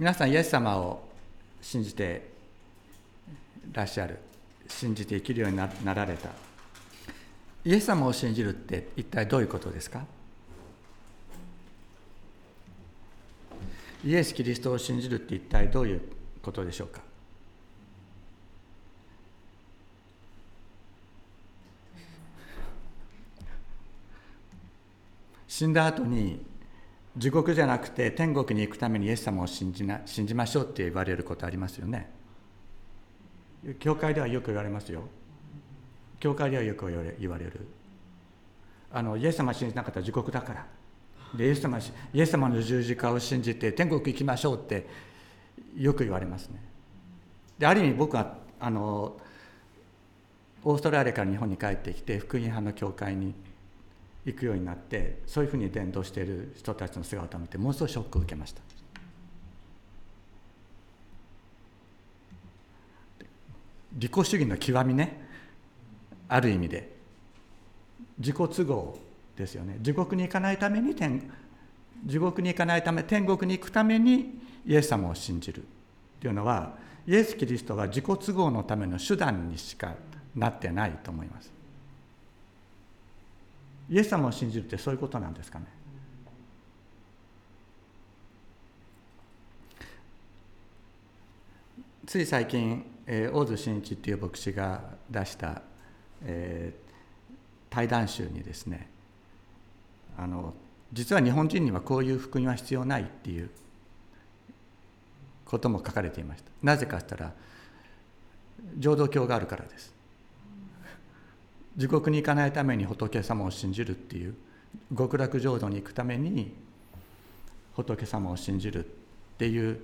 皆さんイエス様を信じてらっしゃる信じて生きるようになられた。イエス様を信じるって一体どういうことですか？イエス・キリストを信じるって一体どういうことでしょうか？死んだ後に地獄じゃなくて天国に行くためにイエス様を信じな信じましょうって言われることありますよね。教会ではよく言われますよ。教会ではよく言われる。あのイエス様を信じなかったら地獄だから。でイエス様イエス様の十字架を信じて天国行きましょうってよく言われますね。である意味僕はあのオーストラリアから日本に帰ってきて福音派の教会に行くようになってそういうふうに伝道している人たちの姿を見てものすごいショックを受けました。利己主義の極みねある意味で。自己都合ですよね。地獄に行かないために天地獄に行かないため天国に行くためにイエス様を信じる。というのはイエス・キリストは自己都合のための手段にしかなってないと思います。イエス様を信じるってそういうことなんですかね？つい最近、えー、大津真一っていう牧師が出した、えー、対談集にですねあの実は日本人にはこういう福音は必要ないっていうことも書かれていました。なぜかと言ったら浄土教があるからです。地獄に行かないために仏様を信じるっていう極楽浄土に行くために仏様を信じるっていう、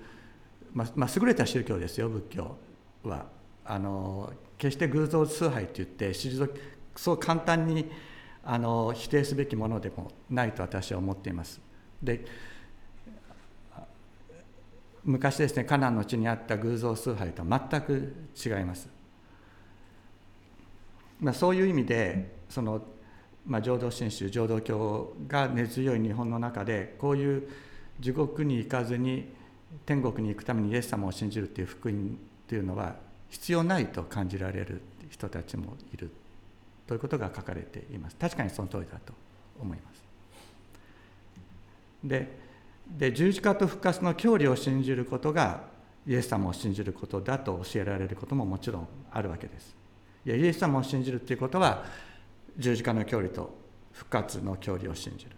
まあ、まあ、優れた宗教ですよ仏教はあの決して偶像崇拝って言ってそう簡単にあの否定すべきものでもないと私は思っています。で昔ですねカナンの地にあった偶像崇拝とは全く違います。まあ、そういう意味でその、まあ、浄土真宗浄土教が根強い日本の中でこういう地獄に行かずに天国に行くためにイエス様を信じるっていう福音というのは必要ないと感じられる人たちもいるということが書かれています。確かにその通りだと思います。でで十字架と復活の教理を信じることがイエス様を信じることだと教えられることももちろんあるわけです。いやイエス様を信じるということは十字架の教理と復活の教理を信じる。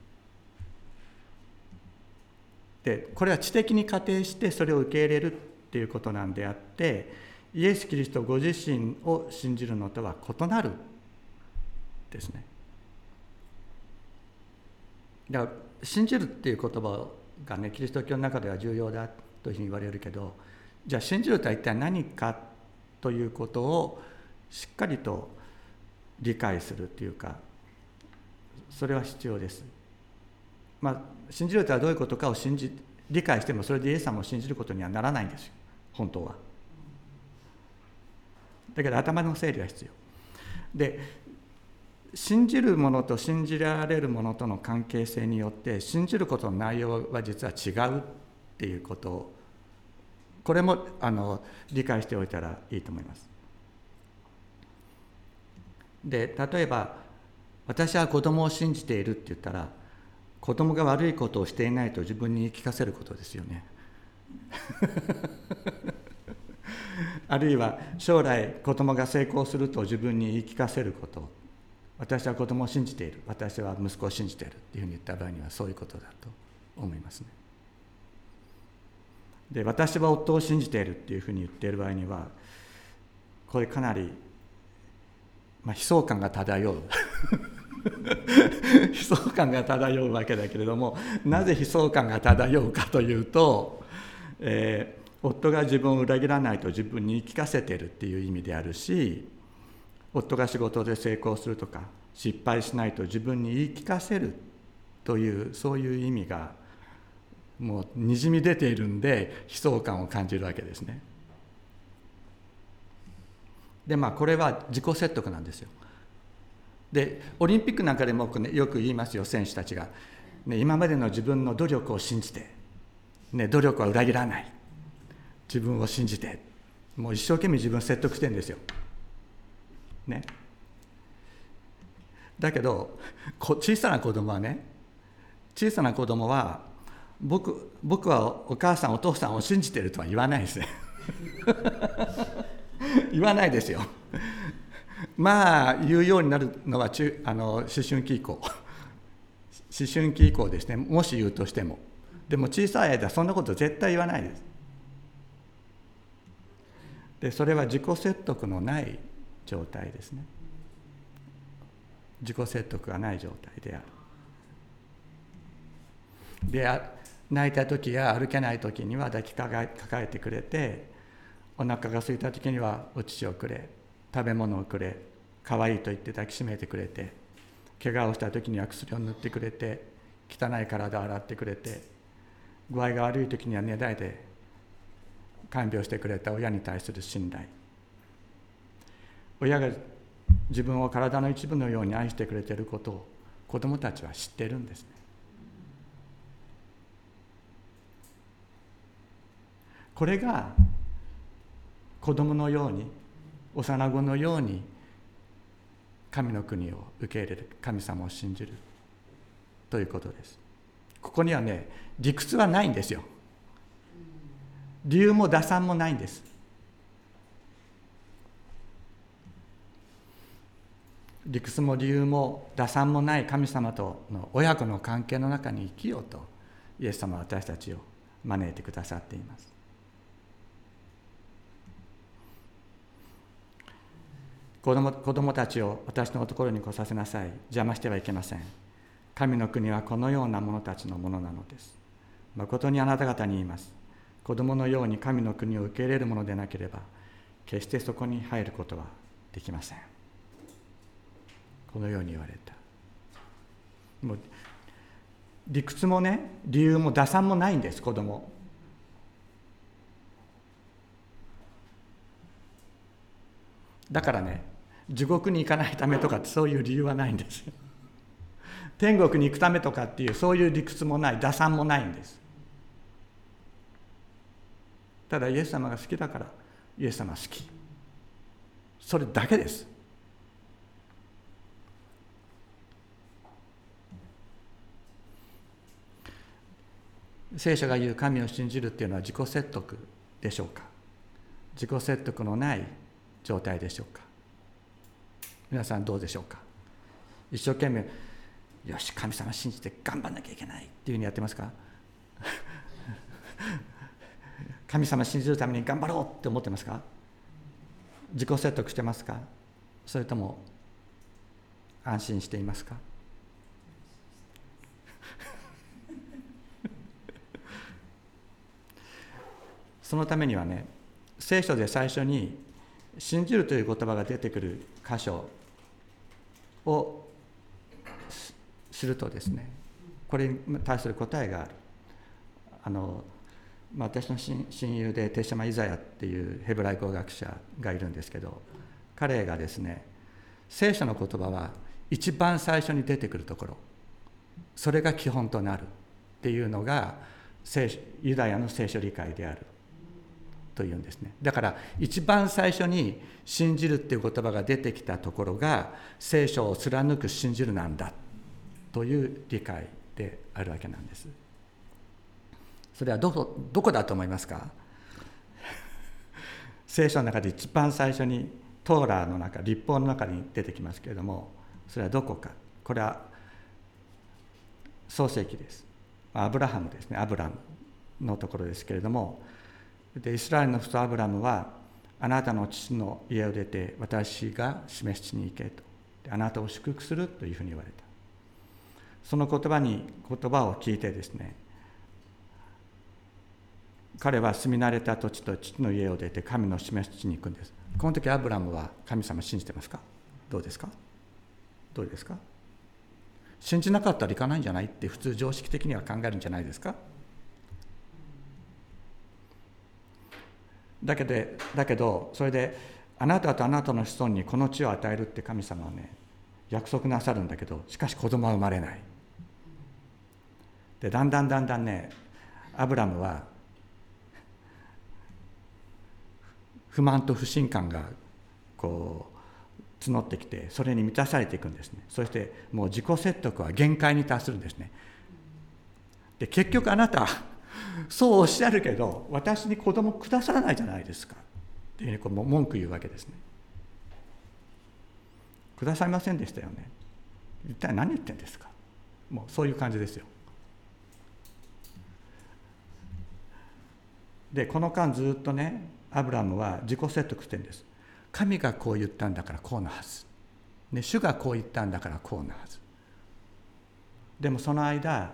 でこれは知的に仮定してそれを受け入れるっていうことなんであってイエス・キリストご自身を信じるのとは異なるですね。だから信じるっていう言葉がねキリスト教の中では重要だというふうに言われるけどじゃあ信じるとは一体何かということをしっかりと理解するというかそれは必要です。まあ、信じるとはどういうことかを信じ理解してもそれでイエス様を信じることにはならないんですよ本当は。だけど頭の整理は必要。で信じるものと信じられるものとの関係性によって信じることの内容は実は違うっていうことをこれもあの理解しておいたらいいと思います。で例えば私は子供を信じているって言ったら子供が悪いことをしていないと自分に言い聞かせることですよね。あるいは将来子供が成功すると自分に言い聞かせること私は子供を信じている私は息子を信じているっていうふうに言った場合にはそういうことだと思いますね。で私は夫を信じているっていうふうに言っている場合にはこれかなり、まあ、悲壮感が漂う 悲壮感が漂うわけだけれどもなぜ悲壮感が漂うかというと、えー、夫が自分を裏切らないと自分に言い聞かせてるっていう意味であるし夫が仕事で成功するとか失敗しないと自分に言い聞かせるというそういう意味がもうにじみ出ているんで悲壮感を感じるわけですね。でまあこれは自己説得なんですよ。でオリンピックなんかでもよく言いますよ選手たちが、ね、今までの自分の努力を信じて、ね、努力は裏切らない自分を信じてもう一生懸命自分を説得してるんですよ。ね。だけど小さな子供はね小さな子供は僕僕はお母さんお父さんを信じてるとは言わないですね 言わないですよ。まあ言うようになるのは中あの思春期以降。思春期以降ですね。もし言うとしても。でも小さい間そんなこと絶対言わないです。でそれは自己説得のない状態ですね。自己説得がない状態である。で泣いた時や歩けない時には抱きかかえてくれてお腹が空いた時にはお乳をくれ食べ物をくれ可愛いと言って抱きしめてくれて怪我をした時には薬を塗ってくれて汚い体を洗ってくれて具合が悪い時には寝ないで看病してくれた親に対する信頼。親が自分を体の一部のように愛してくれていることを子どもたちは知ってるんですね。これが子供のように幼子のように神の国を受け入れる神様を信じるということです。ここにはね理屈はないんですよ。理由も打算もないんです。理屈も理由も打算もない神様との親子の関係の中に生きようとイエス様は私たちを招いてくださっています。子供子供たちを私のところに来させなさい。邪魔してはいけません。神の国はこのような者たちのものなのです。誠にあなた方に言います。子供のように神の国を受け入れるものでなければ決してそこに入ることはできません。このように言われた。もう理屈もね理由も打算もないんです子供。だからね地獄に行かないためとかってそういう理由はないんです 天国に行くためとかっていうそういう理屈もない打算もないんです。ただイエス様が好きだからイエス様好き。それだけです。聖書が言う神を信じるっていうのは自己説得でしょうか？自己説得のない状態でしょうか？皆さんどうでしょうか？一生懸命よし神様信じて頑張んなきゃいけないっていうふうにやってますか？神様信じるために頑張ろうって思ってますか？自己説得してますか？それとも安心していますか？そのためにはね聖書で最初に信じるという言葉が出てくる箇所をするとですねこれに対する答えがある。あの、ま、私の親友で手島イザヤっていうヘブライ語学者がいるんですけど彼がですね聖書の言葉は一番最初に出てくるところそれが基本となるっていうのがユダヤの聖書理解である。というんですね。だから一番最初に信じるっていう言葉が出てきたところが聖書を貫く信じるなんだという理解であるわけなんです。それはどこどこだと思いますか？聖書の中で一番最初にトーラーの中立法の中に出てきますけれどもそれはどこか？これは創世記です。アブラハムですね。アブラムのところですけれどもでイスラエルの父アブラムはあなたの父の家を出て私が示し地に行けと。あなたを祝福するというふうに言われた。その言葉に言葉を聞いてですね彼は住み慣れた土地と父の家を出て神の示し地に行くんです。この時アブラムは神様信じてますか？どうですか？どうですか？信じなかったら行かないんじゃないって普通常識的には考えるんじゃないですか？だけどだけどそれであなたとあなたの子孫にこの地を与えるって神様はね約束なさるんだけどしかし子供は生まれない。でだんだんだんだんねアブラムは不満と不信感がこう募ってきてそれに満たされていくんですね。そしてもう自己説得は限界に達するんですね。で結局あなたそうおっしゃるけど私に子供くださらないじゃないですか。っていうふうにこう文句言うわけですね。くださいませんでしたよね。一体何言ってんですか。もうそういう感じですよ。でこの間ずっとねアブラムは自己説得してるんです。神がこう言ったんだからこうなはず、ね、主がこう言ったんだからこうなはず。でもその間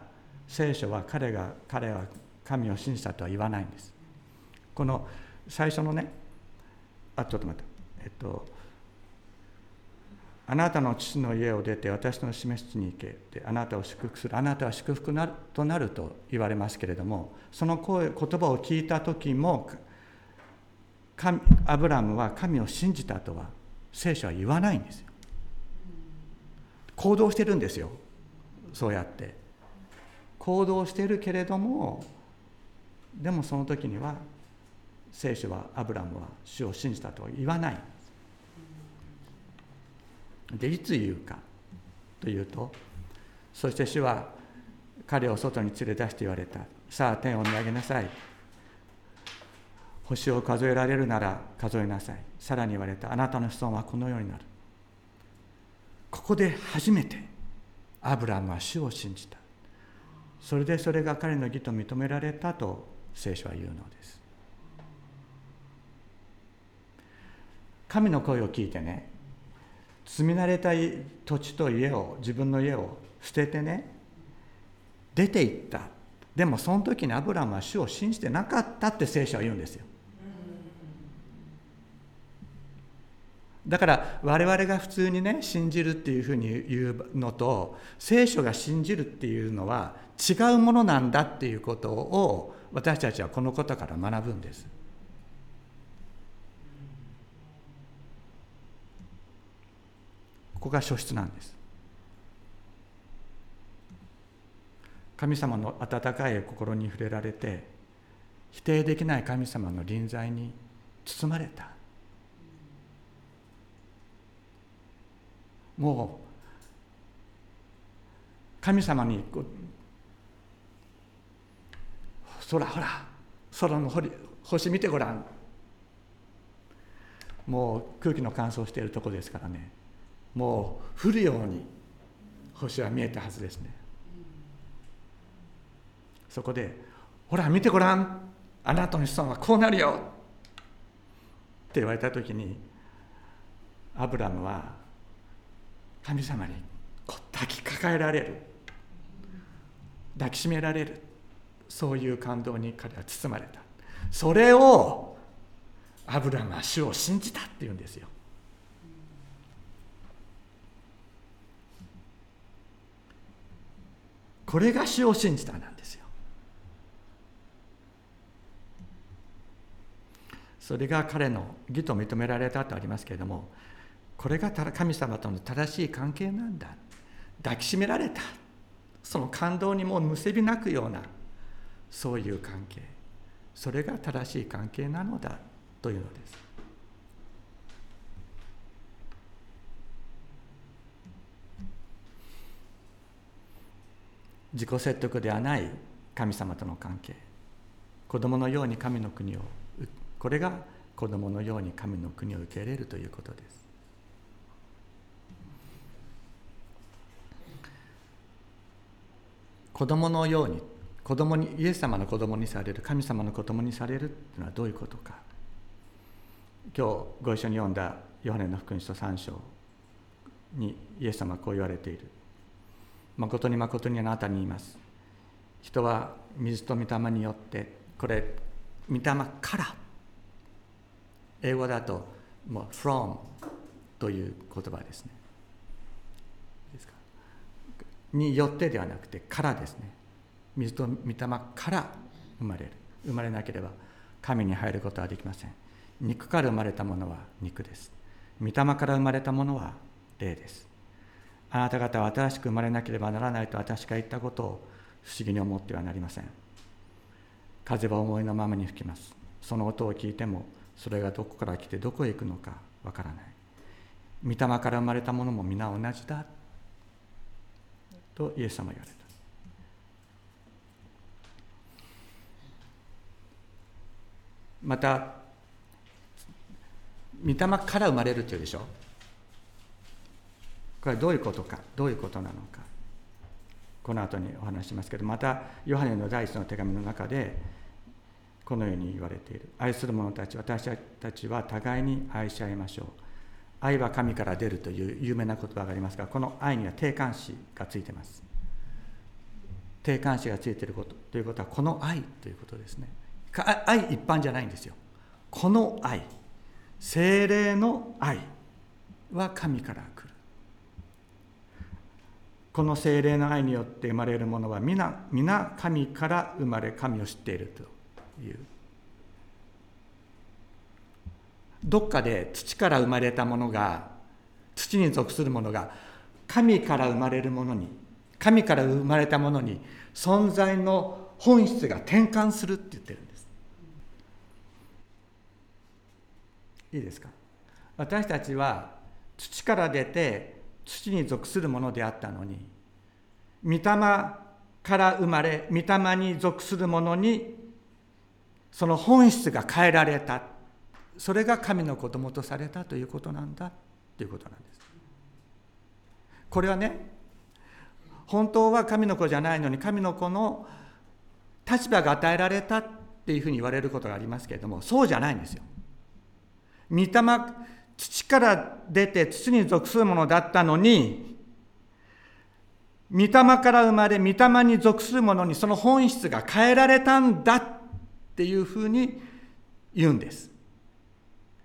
聖書は彼が彼は神を信じたとは言わないんです。この最初のねあちょっと待って。えっとあなたの父の家を出て私の示す地に行けってあなたを祝福するあなたは祝福なるとなると言われますけれどもその声言葉を聞いた時も神アブラムは神を信じたとは聖書は言わないんですよ。行動してるんですよ。そうやって。行動してるけれどもでもその時には聖書はアブラムは主を信じたと言わない。でいつ言うかというとそして主は彼を外に連れ出して言われた。さあ天を見上げなさい。星を数えられるなら数えなさい。さらに言われた。あなたの子孫はこのようになる。ここで初めてアブラムは主を信じた。それでそれが彼の義と認められたと聖書は言うのです。神の声を聞いてね住み慣れた土地と家を自分の家を捨ててね出て行った。でもその時にアブラムは主を信じてなかったって聖書は言うんですよ。だから我々が普通にね信じるっていうふうに言うのと聖書が信じるっていうのは違うものなんだっていうことを私たちはこのことから学ぶんです。ここが書室なんです。神様の温かい心に触れられて否定できない神様の臨在に包まれた。もう神様に空ほら空の星見てごらん。もう空気の乾燥しているとこですからね。もう降るように星は見えたはずですね。そこで「ほら見てごらん。あなたの子孫はこうなるよ」って言われた時にアブラムは神様に抱きかかえられる。抱きしめられる。そういう感動に彼は包まれた。それをアブラムは主を信じたっていうんですよ。これが主を信じたなんですよ。それが彼の義と認められたとありますけれどもこれが神様との正しい関係なんだ。抱きしめられた。その感動にもうむせび泣くようなそういう関係。それが正しい関係なのだというのです。自己説得ではない神様との関係。子供のように神の国をこれが子供のように神の国を受け入れるということです。子供のように子供にイエス様の子供にされる神様の子供にされるというのはどういうことか。今日ご一緒に読んだヨハネの福音書3章にイエス様はこう言われている。誠に誠にあなたに言います。人は水と御霊によってこれ御霊から英語だともう from という言葉ですね。ですか？によってではなくてからですね。水と御霊から生まれる。生まれなければ神に入ることはできません。肉から生まれたものは肉です。御霊から生まれたものは霊です。あなた方は新しく生まれなければならないと私が言ったことを不思議に思ってはなりません。風は思いのままに吹きます。その音を聞いてもそれがどこから来てどこへ行くのかわからない。御霊から生まれたものも皆同じだ。とイエス様言われた。また御霊から生まれるというでしょ？これはどういうことか？どういうことなのか？この後にお話しますけどまたヨハネの第一の手紙の中でこのように言われている。愛する者たち私たちは互いに愛し合いましょう。愛は神から出るという有名な言葉がありますがこの愛には定冠詞がついてます。定冠詞がついていることということはこの愛ということですね。愛一般じゃないんですよ。この愛精霊の愛は神から来る。この精霊の愛によって生まれるものは皆皆神から生まれ神を知っているという。どっかで土から生まれたものが土に属するものが神から生まれるものに神から生まれたものに存在の本質が転換するって言ってるんです。いいですか？私たちは土から出て土に属するものであったのに御霊から生まれ御霊に属するものにその本質が変えられた。それが神の子供とされたということなんだということなんです。これはね本当は神の子じゃないのに神の子の立場が与えられたっていうふうに言われることがありますけれどもそうじゃないんですよ。御霊土から出て土に属するものだったのに御霊から生まれ御霊に属するものにその本質が変えられたんだっていうふうに言うんです。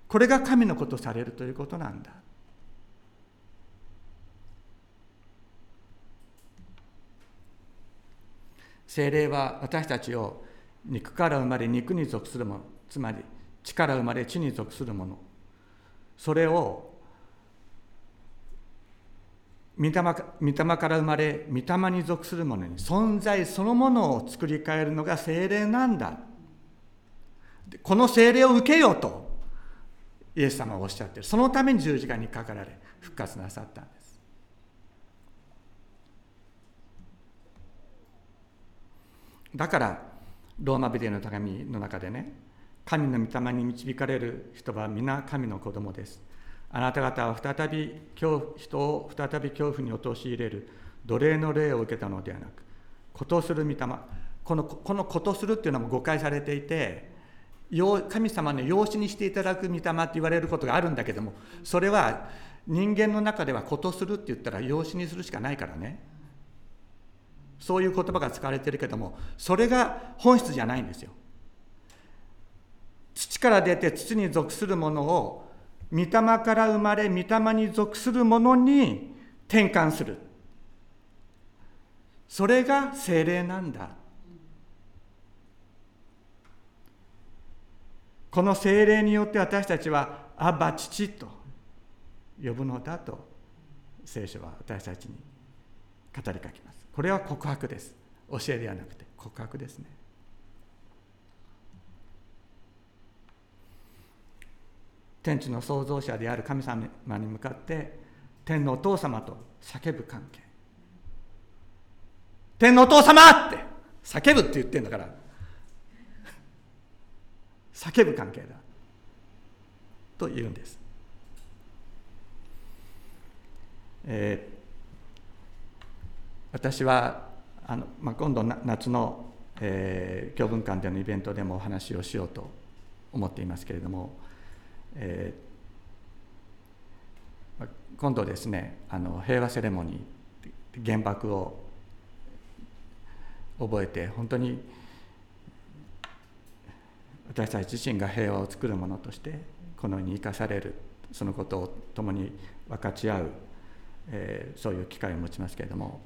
これが神のことされるということなんだ。精霊は私たちを肉から生まれ肉に属するものつまり地から生まれ地に属するもの。それを御霊御霊から生まれ御霊に属するものに存在そのものを作り変えるのが精霊なんだ。この精霊を受けようとイエス様はおっしゃってる。そのために十字架にかかられ復活なさったんです。だからローマビデオの手紙の中でね神の御霊に導かれる人は皆神の子供です。あなた方は再び恐人を再び恐怖に陥れる奴隷の霊を受けたのではなく、ことする御霊、このこのことするっていうのも誤解されていて、神様の養子にしていただく御霊って言われることがあるんだけども、それは人間の中ではことするって言ったら養子にするしかないからね。そういう言葉が使われてるけども、それが本質じゃないんですよ。土から出て土に属するものを御霊から生まれ御霊に属するものに転換する。それが精霊なんだ。この精霊によって私たちは「アバ父」と呼ぶのだと聖書は私たちに語りかけます。これは告白です。教えではなくて告白ですね。天地の創造者である神様に向かって天のお父様と叫ぶ関係。天のお父様って叫ぶって言ってんだから。叫ぶ関係だ。と言うんです、えー、私はあの、まあ、今度夏の、えー、教文館でのイベントでもお話をしようと思っていますけれどもえー、今度ですねあの平和セレモニー原爆を覚えて本当に私たち自身が平和を作るものとしてこのように生かされるそのことを共に分かち合う、えー、そういう機会を持ちますけれども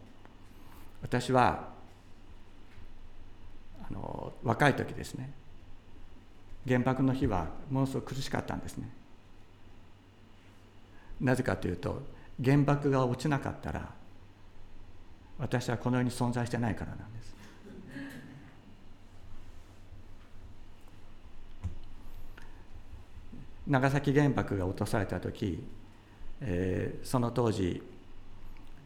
私はあの若い時ですね原爆の日はものすごく苦しかったんですね。なぜかというと原爆が落ちなかったら私はこの世に存在してないからなんです。長崎原爆が落とされた時、えー、その当時、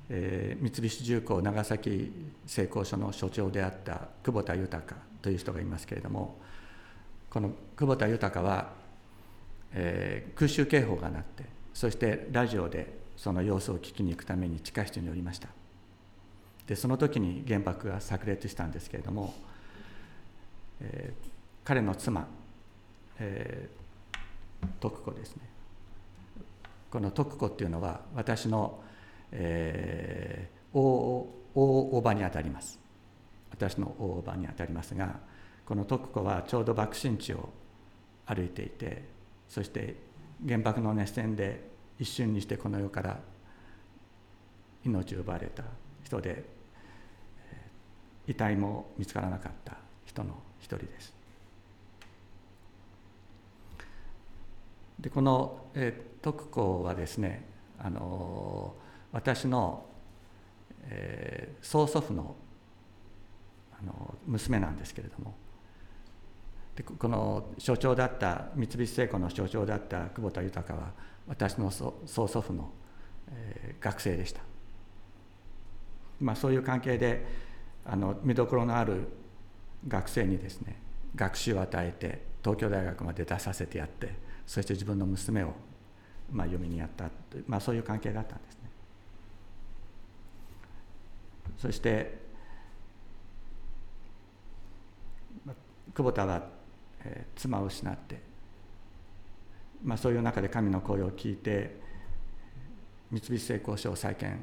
えー、三菱重工長崎製鋼所の所長であった久保田豊という人がいますけれどもこの久保田豊は、えー、空襲警報が鳴ってそしてラジオでその様子を聞きに行くために地下室におりました。でその時に原爆が炸裂したんですけれども、えー、彼の妻、えー、徳子ですね。この徳子っていうのは私の、えー、大大叔母にあたります。私の大叔母にあたりますがこの徳子はちょうど爆心地を歩いていてそして原爆の熱線で一瞬にしてこの世から命を奪われた人で遺体も見つからなかった人の一人です。でこの、えー、徳子はですねあの私の、えー、曽祖父のあの娘なんですけれどもでこの所長だった三菱製鋼の所長だった久保田豊は私の曽祖父の、えー、学生でした、まあ、そういう関係であの見どころのある学生にですね学習を与えて東京大学まで出させてやってそして自分の娘を、まあ、嫁にやった、まあ、そういう関係だったんですね。そして、久保田は、えー、妻を失って。まあ、そういう中で神の声を聞いて三菱製鋼所を再建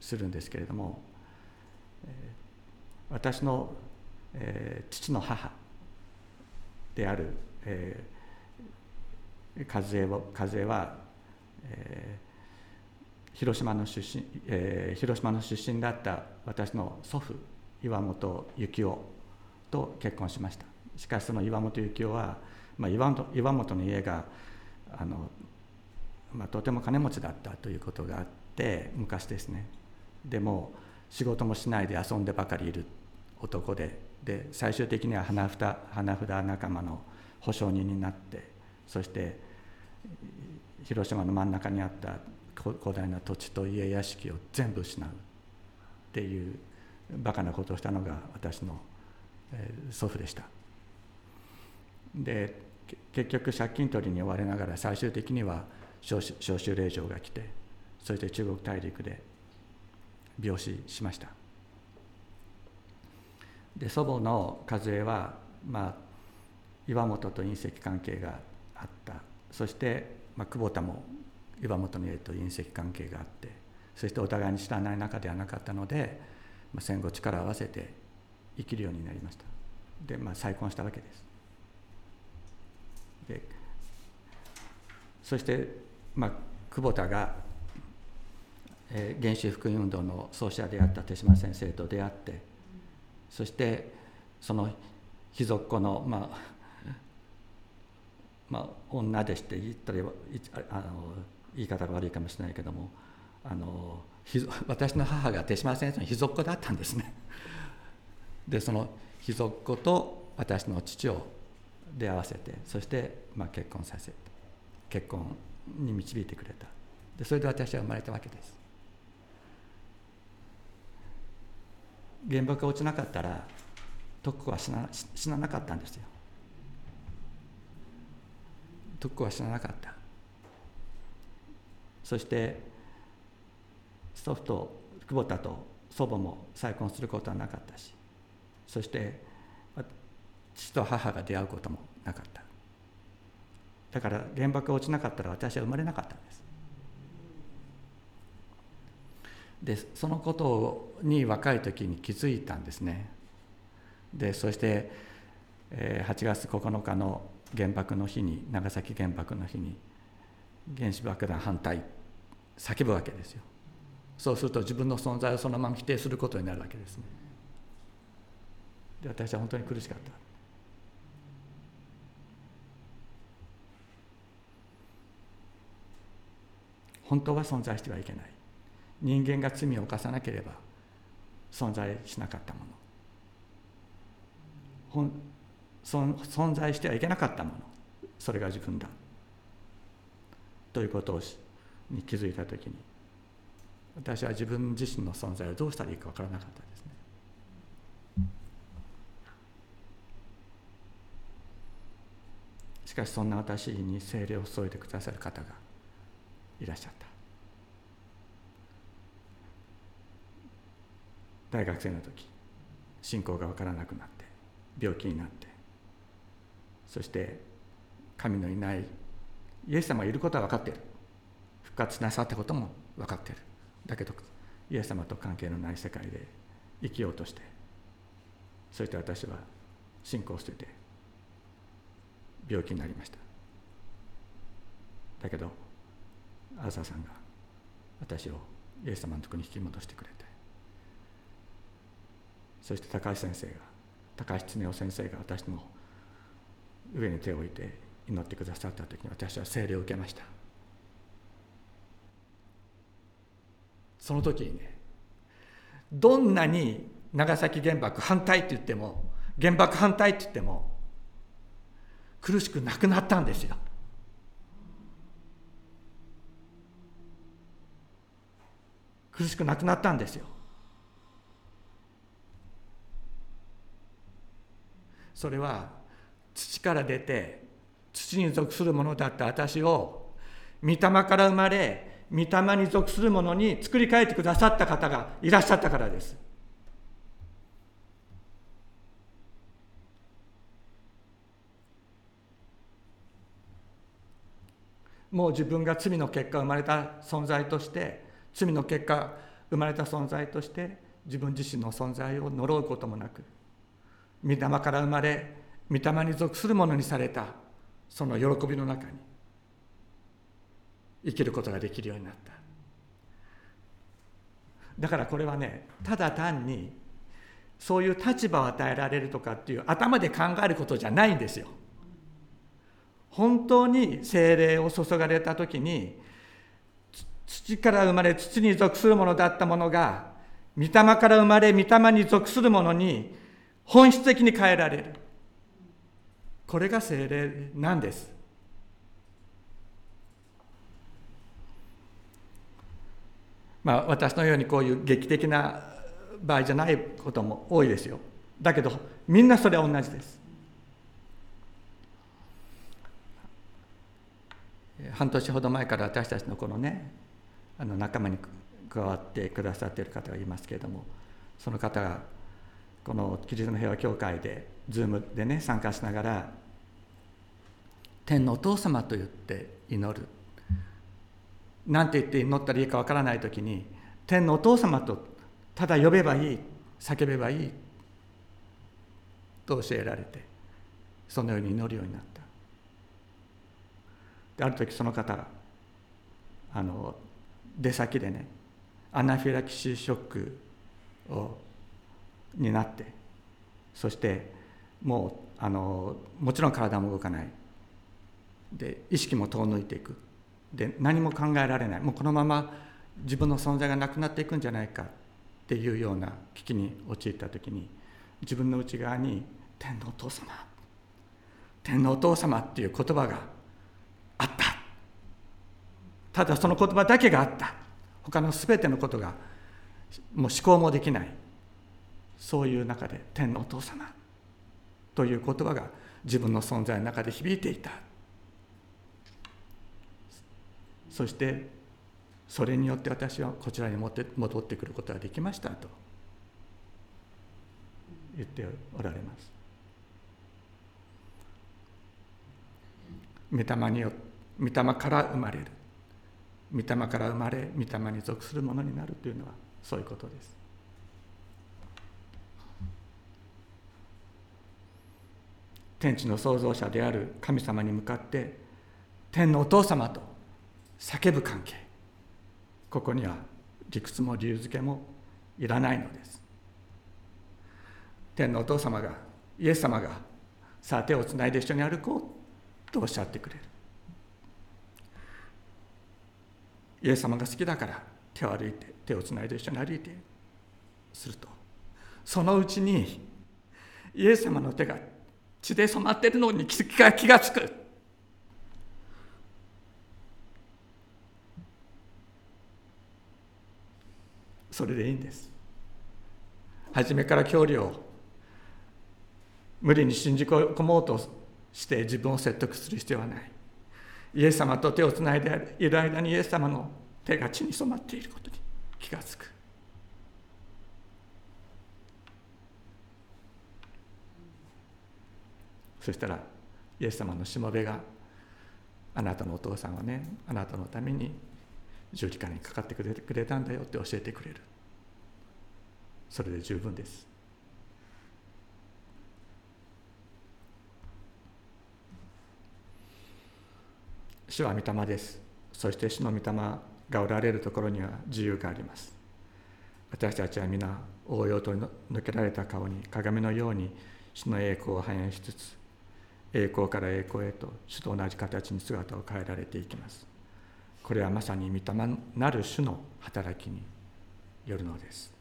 するんですけれども私の、えー、父の母である、えー、和江和江は、えー、広島の出身、えー、広島の出身だった私の祖父岩本幸男と結婚しました。しかしその岩本幸男は、まあ、岩本岩本の家があの、まあ、とても金持ちだったということがあって昔ですねでも仕事もしないで遊んでばかりいる男でで最終的には花札花札仲間の保証人になってそして広島の真ん中にあった広大な土地と家屋敷を全部失うっていうバカなことをしたのが私の、祖父でした。で結局借金取りに追われながら最終的には召集令状が来てそして中国大陸で病死しました。で祖母の和江は、まあ、岩本と隕石関係があった。そして、まあ、久保田も岩本の家と隕石関係があってそしてお互いに知らない仲ではなかったので、まあ、戦後力を合わせて生きるようになりました。で、まあ、再婚したわけですでそして、まあ、久保田が、えー、原子福音運動の創始者であった手島先生と出会ってそしてその秘族子の、まあまあ、女でして言ったりあの言い方が悪いかもしれないけどもあの私の母が手島先生の秘族子だったんですね。でその秘族子と私の父を出会わせてそしてまあ結婚させ結婚に導いてくれた。でそれで私は生まれたわけです。原爆が落ちなかったら徳子は死な死ななかったんですよ。徳子は死ななかった。そして祖父と久保田と祖母も再婚することはなかったしそして父と母が出会うこともなかった。だから原爆が落ちなかったら私は生まれなかったんです。でそのことに若い時に気づいたんですね。でそして、8月9日の原爆の日に長崎原爆の日に原子爆弾反対叫ぶわけですよ。そうすると自分の存在をそのまま否定することになるわけですね。で私は本当に苦しかった。本当は存在してはいけない。人間が罪を犯さなければ存在しなかったもの。存在してはいけなかったもの。それが自分だ。ということに気づいた時に私は自分自身の存在をどうしたらいいか分からなかったですね。しかしそんな私に精霊を注いでくださる方がいらっしゃった。大学生の時信仰が分からなくなって病気になってそして神のいないイエス様がいることは分かっている。復活なさったことも分かっている。だけどイエス様と関係のない世界で生きようとしてそして私は信仰を捨てて病気になりました。だけどアーサーさんが私をイエス様のとこに引き戻してくれてそして高橋先生が高橋恒夫先生が私の上に手を置いて祈ってくださった時に私は聖霊を受けました。その時にねどんなに長崎原爆反対って言っても原爆反対って言っても苦しくなくなったんですよ。苦しくなくなったんですよ。それは土から出て土に属するものだった私を御霊から生まれ御霊に属するものに作り変えてくださった方がいらっしゃったからです。もう自分が罪の結果生まれた存在として罪の結果生まれた存在として自分自身の存在を呪うこともなく御霊から生まれ御霊に属するものにされたその喜びの中に生きることができるようになった。だからこれはねただ単にそういう立場を与えられるとかっていう頭で考えることじゃないんですよ。本当に精霊を注がれた時に土から生まれ土に属するものだったものが御霊から生まれ御霊に属するものに本質的に変えられる。これが精霊なんです。まあ私のようにこういう劇的な場合じゃないことも多いですよ。だけどみんなそれは同じです。半年ほど前から私たちのこのねあの仲間に加わってくださっている方がいますけれどもその方がこのキリストの平和協会で Zoom でね参加しながら「天のお父様」と言って祈る何て言って祈ったらいいかわからない時に「天のお父様」とただ呼べばいい叫べばいいと教えられてそのように祈るようになった。である時その方があの出先でねアナフィラキシーショックをになってそしてもうあのもちろん体も動かない。で意識も遠のいていく。で何も考えられない。もうこのまま自分の存在がなくなっていくんじゃないか。っていうような危機に陥った時に自分の内側に「天のお父様。天のお父様」っていう言葉があった。ただその言葉だけがあった。他の全てのことがもう思考もできない。そういう中で「天のお父様」という言葉が自分の存在の中で響いていた。そしてそれによって私はこちらに戻ってくることができましたと。言っておられます。御霊によ御霊から生まれる。御霊から生まれ御霊に属するものになるというのはそういうことです。天地の創造者である神様に向かって天のお父様と叫ぶ関係。ここには理屈も理由付けもいらないのです。天のお父様がイエス様がさあ手をつないで一緒に歩こうとおっしゃってくれる。イエス様が好きだから手を歩いて手をつないで一緒に歩いてすると。そのうちにイエス様の手が血で染まっているのに気が気がつく。それでいいんです。初めから教理を無理に信じ込もうとして自分を説得する必要はない。イエス様と手をつないでいる間にイエス様の手が血に染まっていることに気がつく。そしたらイエス様のしもべがあなたのお父さんはねあなたのために十字架にかかってくれくれたんだよって教えてくれる。それで十分です。主は御霊です。そして主の御霊がおられるところには自由があります。私たちは皆応用と抜けられた顔に鏡のように主の栄光を反映しつつ栄光から栄光へと主と同じ形に姿を変えられていきます。これはまさに御霊なる主の働きによるのです。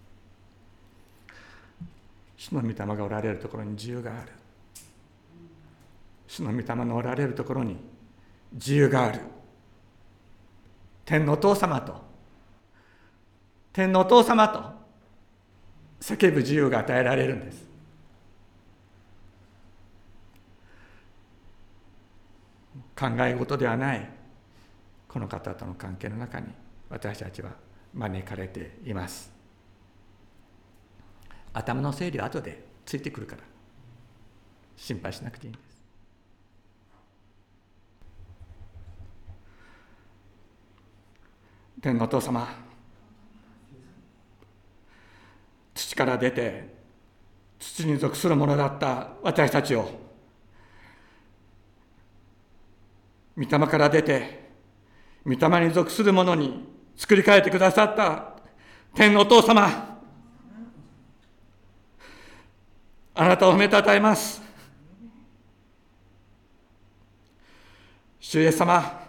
主の御霊がおられるところに自由がある。主の御霊のおられるところに自由がある。天のお父様と天のお父様と叫ぶ自由が与えられるんです。考え事ではないこの方との関係の中に私たちは招かれています。頭の整理は後でついてくるから。心配しなくていい天のお父様。土から出て土に属するものだった私たちを御霊から出て御霊に属するものに作り変えてくださった天のお父様。あなたを褒めたたえます。主イエス様。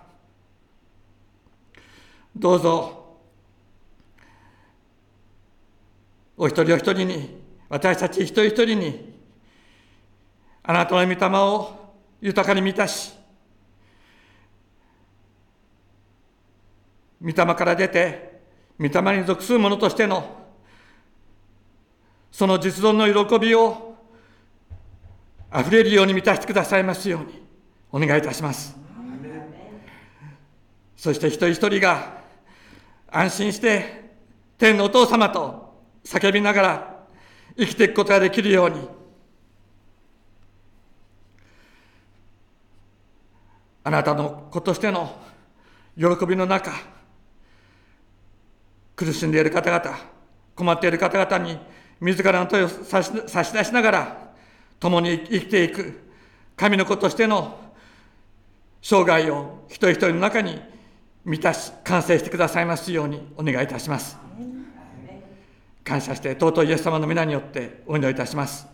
どうぞ。お一人お一人に私たち一人一人にあなたの御霊を豊かに満たし御霊から出て御霊に属する者としてのその実存の喜びをあふれるように満たしてくださいますようにお願いいたします。そして一人一人が安心して天のお父様と叫びながら生きていくことができるように。あなたの子としての喜びの中苦しんでいる方々困っている方々に自らの問いを差し差し出しながら共に生きていく神の子としての生涯を一人一人の中に満たし完成してくださいますようにお願いいたします。感謝して尊いイエス様の皆によってお祈りいたします